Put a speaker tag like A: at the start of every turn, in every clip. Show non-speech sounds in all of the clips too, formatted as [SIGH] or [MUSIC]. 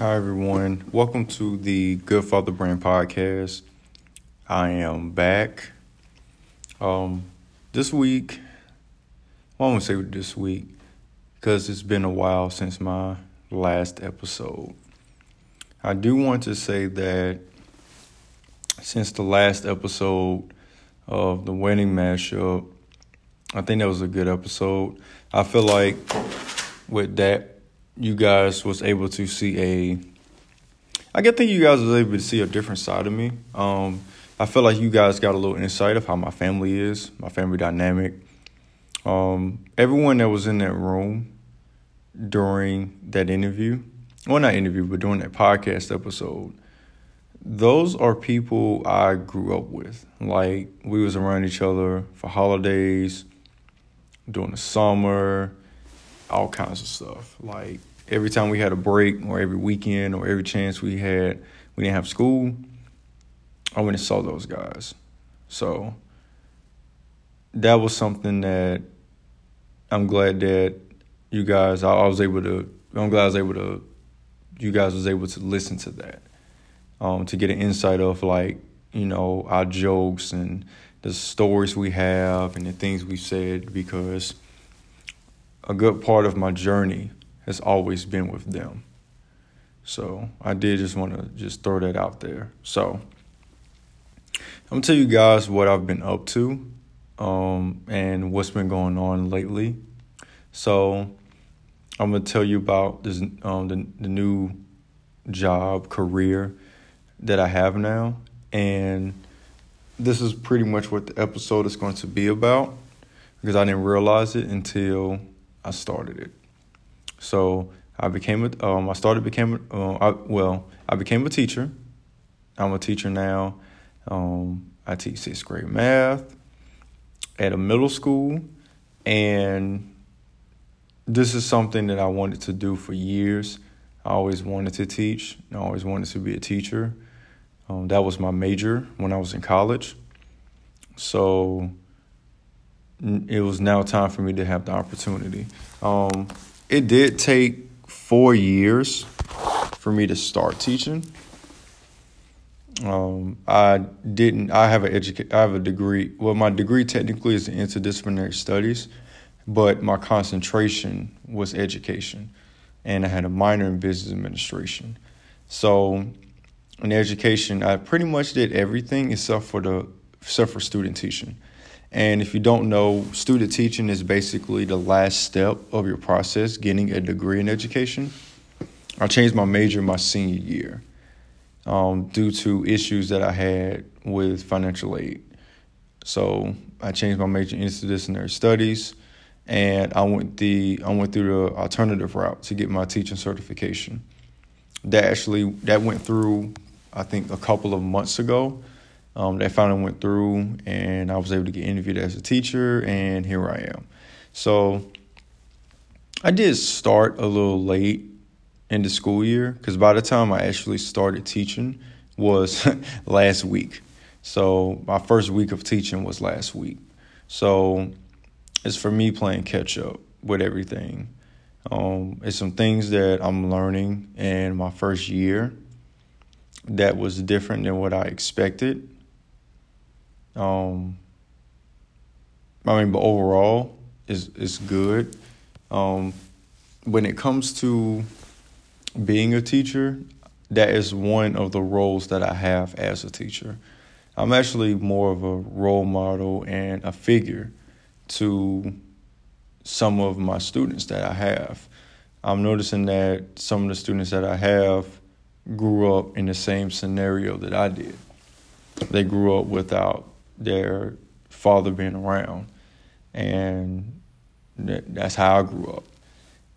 A: Hi, everyone. Welcome to the Good Father Brand podcast. I am back. Um, this week, well, I won't say this week because it's been a while since my last episode. I do want to say that since the last episode of the wedding mashup, I think that was a good episode. I feel like with that you guys was able to see a I get think you guys was able to see a different side of me. Um, I feel like you guys got a little insight of how my family is, my family dynamic. Um, everyone that was in that room during that interview, well, not interview, but during that podcast episode, those are people I grew up with. Like we was around each other for holidays, during the summer, all kinds of stuff. Like every time we had a break or every weekend or every chance we had we didn't have school, I went and saw those guys. So that was something that I'm glad that you guys I, I was able to I'm glad I was able to you guys was able to listen to that. Um, to get an insight of like, you know, our jokes and the stories we have and the things we said because a good part of my journey has always been with them. So I did just want to just throw that out there. So I'm gonna tell you guys what I've been up to, um, and what's been going on lately. So I'm gonna tell you about this, um, the the new job career that I have now, and this is pretty much what the episode is going to be about because I didn't realize it until I started it. So I became a, um, I started became, uh, I, well, I became a teacher. I'm a teacher now. Um, I teach sixth grade math at a middle school, and this is something that I wanted to do for years. I always wanted to teach. I always wanted to be a teacher. Um, that was my major when I was in college. So it was now time for me to have the opportunity. Um, it did take four years for me to start teaching. Um, I didn't. I have an educa- I have a degree. Well, my degree technically is in interdisciplinary studies, but my concentration was education, and I had a minor in business administration. So, in education, I pretty much did everything except for the except for student teaching. And if you don't know, student teaching is basically the last step of your process getting a degree in education. I changed my major my senior year um, due to issues that I had with financial aid. So I changed my major into interdisciplinary studies, and I went the I went through the alternative route to get my teaching certification. That actually that went through I think a couple of months ago um, that finally went through, and I was able to get interviewed as a teacher, and here I am. So I did start a little late in the school year because by the time I actually started teaching was [LAUGHS] last week. So my first week of teaching was last week. So it's for me playing catch up with everything. Um, it's some things that I'm learning in my first year that was different than what I expected. Um, I mean, but overall, is is good. Um, when it comes to being a teacher, that is one of the roles that I have as a teacher. I'm actually more of a role model and a figure to some of my students that I have. I'm noticing that some of the students that I have grew up in the same scenario that I did. They grew up without their father being around. And that's how I grew up.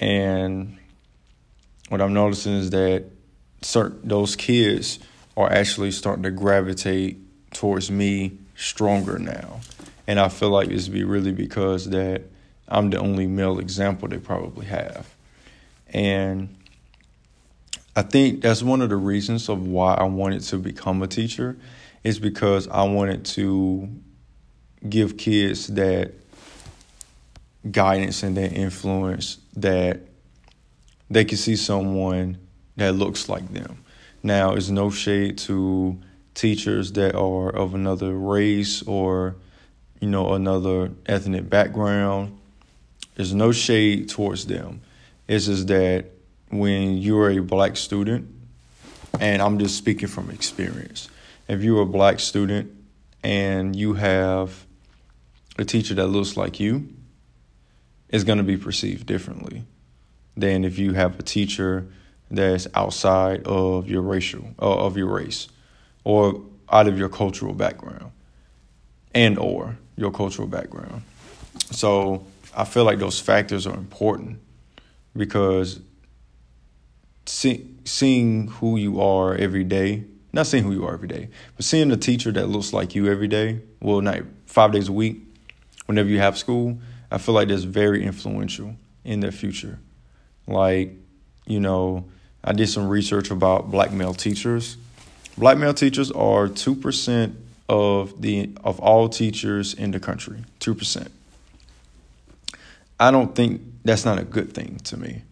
A: And what I'm noticing is that certain those kids are actually starting to gravitate towards me stronger now. And I feel like this be really because that I'm the only male example they probably have. And I think that's one of the reasons of why I wanted to become a teacher is because I wanted to give kids that guidance and that influence that they can see someone that looks like them. Now, it's no shade to teachers that are of another race or, you know, another ethnic background. There's no shade towards them. It's just that when you're a black student, and I'm just speaking from experience, if you're a black student and you have a teacher that looks like you, it's going to be perceived differently than if you have a teacher that's outside of your racial uh, of your race or out of your cultural background and or your cultural background. So I feel like those factors are important because see, seeing who you are every day, not seeing who you are every day, but seeing a teacher that looks like you every day, well, not five days a week, whenever you have school, I feel like that's very influential in their future. Like, you know, I did some research about black male teachers. Black male teachers are 2% of the of all teachers in the country. 2%. I don't think that's not a good thing to me.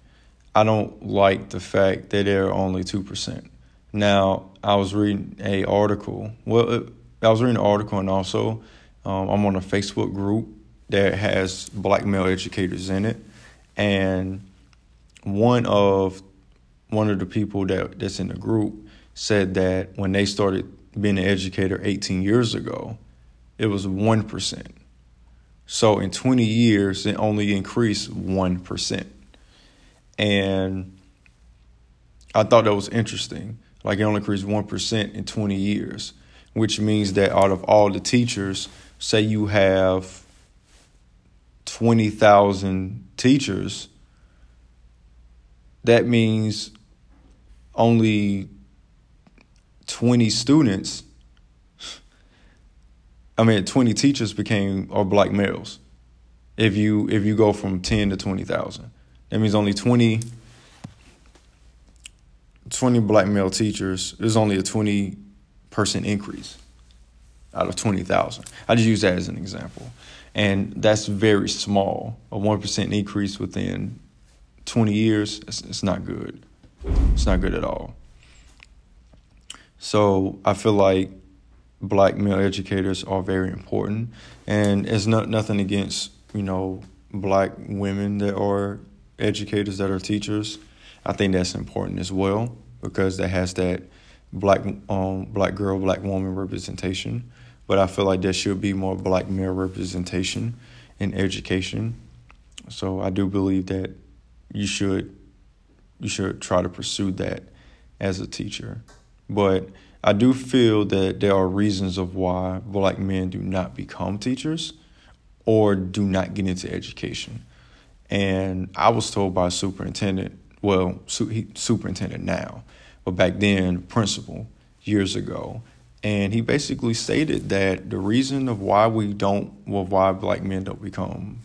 A: I don't like the fact that they're only 2%. Now, I was reading a article. Well, I was reading an article and also um, I'm on a Facebook group that has black male educators in it. And one of one of the people that, that's in the group said that when they started being an educator 18 years ago, it was 1%. So in 20 years, it only increased 1%. And I thought that was interesting. Like it only increased 1% in 20 years, which means that out of all the teachers, say you have 20,000 teachers, that means only 20 students I mean 20 teachers became are black males. If you if you go from 10 to 20,000. That means only 20 20 black male teachers, there's only a 20 person increase out of 20,000. I just use that as an example. And that's very small. A 1% increase within 20 years, it's, it's not good. It's not good at all. So I feel like black male educators are very important, and it's not nothing against you know black women that are educators that are teachers. I think that's important as well because that has that black um black girl black woman representation. But I feel like there should be more black male representation in education. So I do believe that you should you should try to pursue that as a teacher. But I do feel that there are reasons of why black men do not become teachers or do not get into education. And I was told by a superintendent, well, su- he, superintendent now, but back then, principal years ago, and he basically stated that the reason of why we don't, well, why black men don't become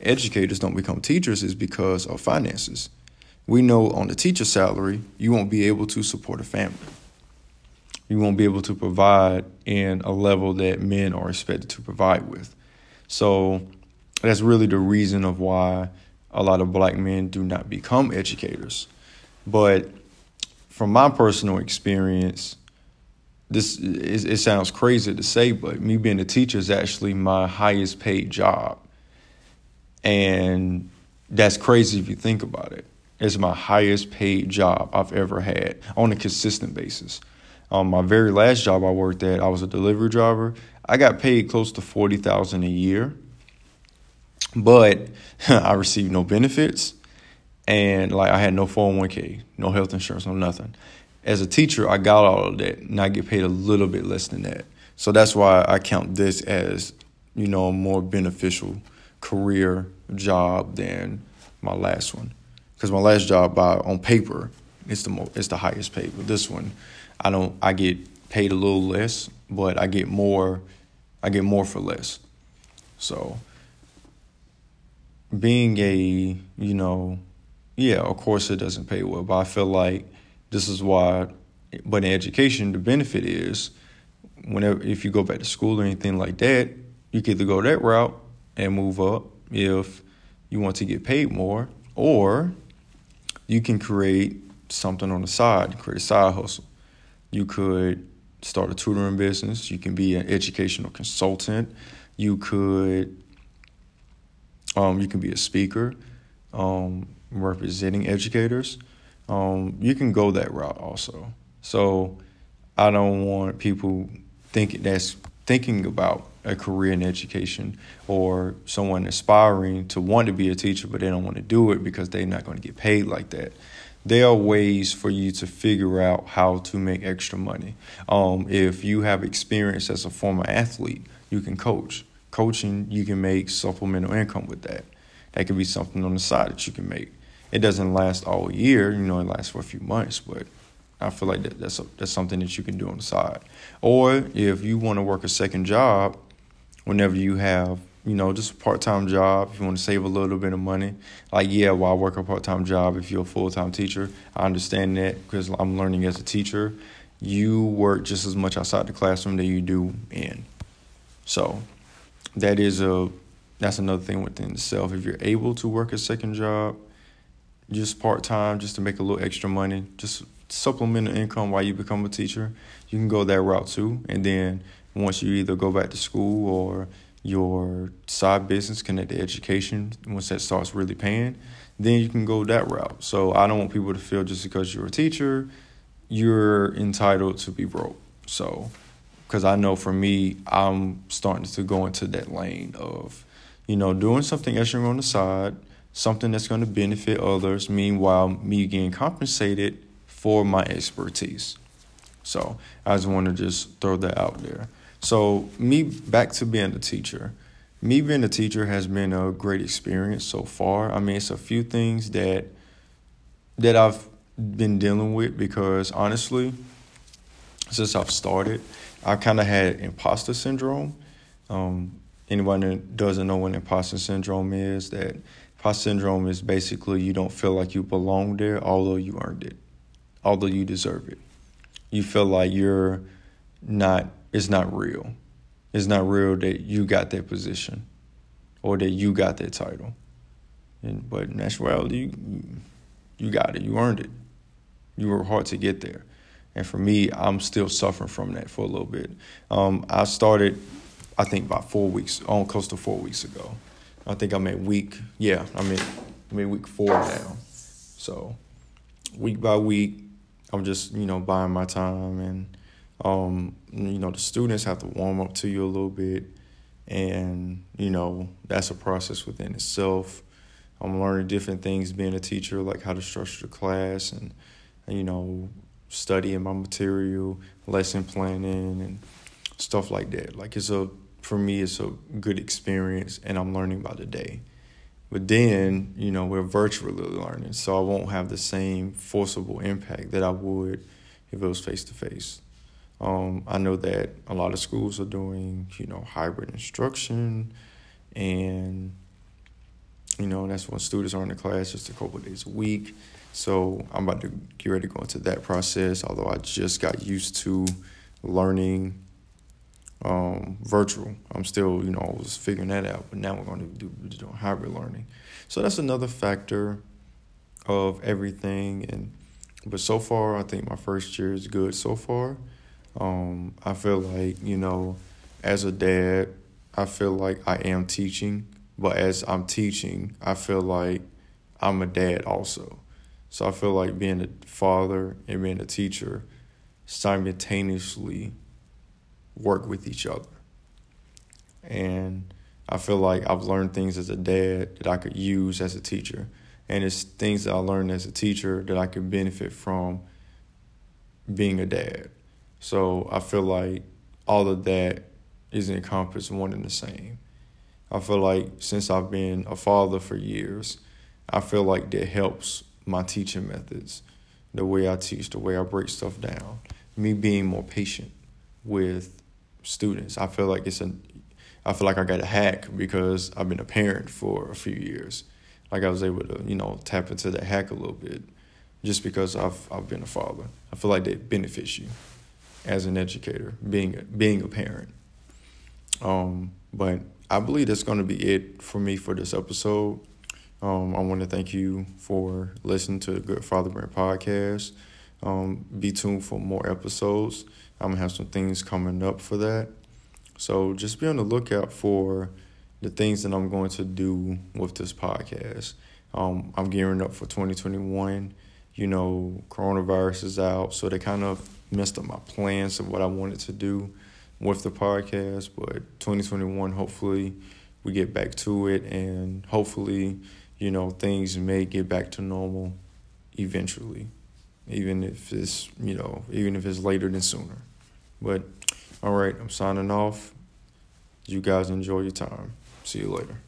A: educators, don't become teachers, is because of finances we know on the teacher salary, you won't be able to support a family. You won't be able to provide in a level that men are expected to provide with. So that's really the reason of why a lot of black men do not become educators. But from my personal experience, this is, it sounds crazy to say, but me being a teacher is actually my highest paid job. And that's crazy if you think about it. it is my highest paid job I've ever had on a consistent basis. Um, my very last job I worked at, I was a delivery driver. I got paid close to forty thousand a year, but [LAUGHS] I received no benefits, and like I had no 401k, no health insurance, no nothing. As a teacher, I got all of that, and I get paid a little bit less than that. So that's why I count this as you know a more beneficial career job than my last one because my last job by on paper it's the most it's the highest paid but this one i don't i get paid a little less but i get more i get more for less so being a you know yeah of course it doesn't pay well but i feel like this is why but in education the benefit is whenever if you go back to school or anything like that you can either go that route and move up if you want to get paid more or you can create something on the side, create a side hustle. You could start a tutoring business. You can be an educational consultant. You could um, you can be a speaker, um, representing educators. Um, you can go that route also. So I don't want people thinking that's thinking about a career in education or someone aspiring to want to be a teacher but they don't want to do it because they're not going to get paid like that there are ways for you to figure out how to make extra money. Um, if you have experience as a former athlete, you can coach. Coaching, you can make supplemental income with that. That could be something on the side that you can make. It doesn't last all year, you know, it lasts for a few months, but I feel like that, that's a, that's something that you can do on the side. Or if you want to work a second job, whenever you have you know, just a part time job if you want to save a little bit of money. Like, yeah, while I work a part time job, if you're a full time teacher, I understand that because I'm learning as a teacher. You work just as much outside the classroom that you do in. So, that is a that's another thing within itself. If you're able to work a second job, just part time, just to make a little extra money, just supplemental income while you become a teacher, you can go that route too. And then once you either go back to school or your side business connect to education once that starts really paying then you can go that route so i don't want people to feel just because you're a teacher you're entitled to be broke so because i know for me i'm starting to go into that lane of you know doing something extra on the side something that's going to benefit others meanwhile me getting compensated for my expertise so i just want to just throw that out there so, me back to being a teacher. Me being a teacher has been a great experience so far. I mean, it's a few things that that I've been dealing with because honestly, since I've started, I've kind of had imposter syndrome. Um, anyone that doesn't know what imposter syndrome is, that imposter syndrome is basically you don't feel like you belong there, although you earned it, although you deserve it. You feel like you're not it's not real. It's not real that you got that position or that you got that title. And, but in actuality, you, you got it. You earned it. You were hard to get there. And for me, I'm still suffering from that for a little bit. Um, I started, I think, about four weeks, on close to four weeks ago. I think I'm at week, yeah, I'm at, I'm at week four now. So week by week, I'm just, you know, buying my time and um, you know, the students have to warm up to you a little bit, and you know that's a process within itself. I'm learning different things being a teacher, like how to structure the class and, you know, studying my material, lesson planning, and stuff like that. Like it's a for me, it's a good experience, and I'm learning by the day. But then, you know, we're virtually learning, so I won't have the same forcible impact that I would if it was face to face. I know that a lot of schools are doing, you know, hybrid instruction, and you know that's when students are in the class just a couple days a week. So I'm about to get ready to go into that process. Although I just got used to learning um, virtual, I'm still, you know, I was figuring that out. But now we're going to do doing hybrid learning. So that's another factor of everything. And but so far, I think my first year is good so far. Um, I feel like, you know, as a dad, I feel like I am teaching, but as I'm teaching, I feel like I'm a dad also. So I feel like being a father and being a teacher simultaneously work with each other. And I feel like I've learned things as a dad that I could use as a teacher. And it's things that I learned as a teacher that I could benefit from being a dad. So I feel like all of that is encompassed one and the same. I feel like since I've been a father for years, I feel like that helps my teaching methods, the way I teach, the way I break stuff down, me being more patient with students. I feel like it's a I feel like I got a hack because I've been a parent for a few years. Like I was able to, you know, tap into that hack a little bit just because I've I've been a father. I feel like that benefits you as an educator, being being a parent. Um, but I believe that's going to be it for me for this episode. Um, I want to thank you for listening to the Good Father Brand podcast. Um, be tuned for more episodes. I'm gonna have some things coming up for that. So just be on the lookout for the things that I'm going to do with this podcast. Um, I'm gearing up for 2021. You know, coronavirus is out, so they kind of messed up my plans of what I wanted to do with the podcast. But 2021, hopefully, we get back to it, and hopefully, you know, things may get back to normal eventually, even if it's you know, even if it's later than sooner. But all right, I'm signing off. You guys enjoy your time. See you later.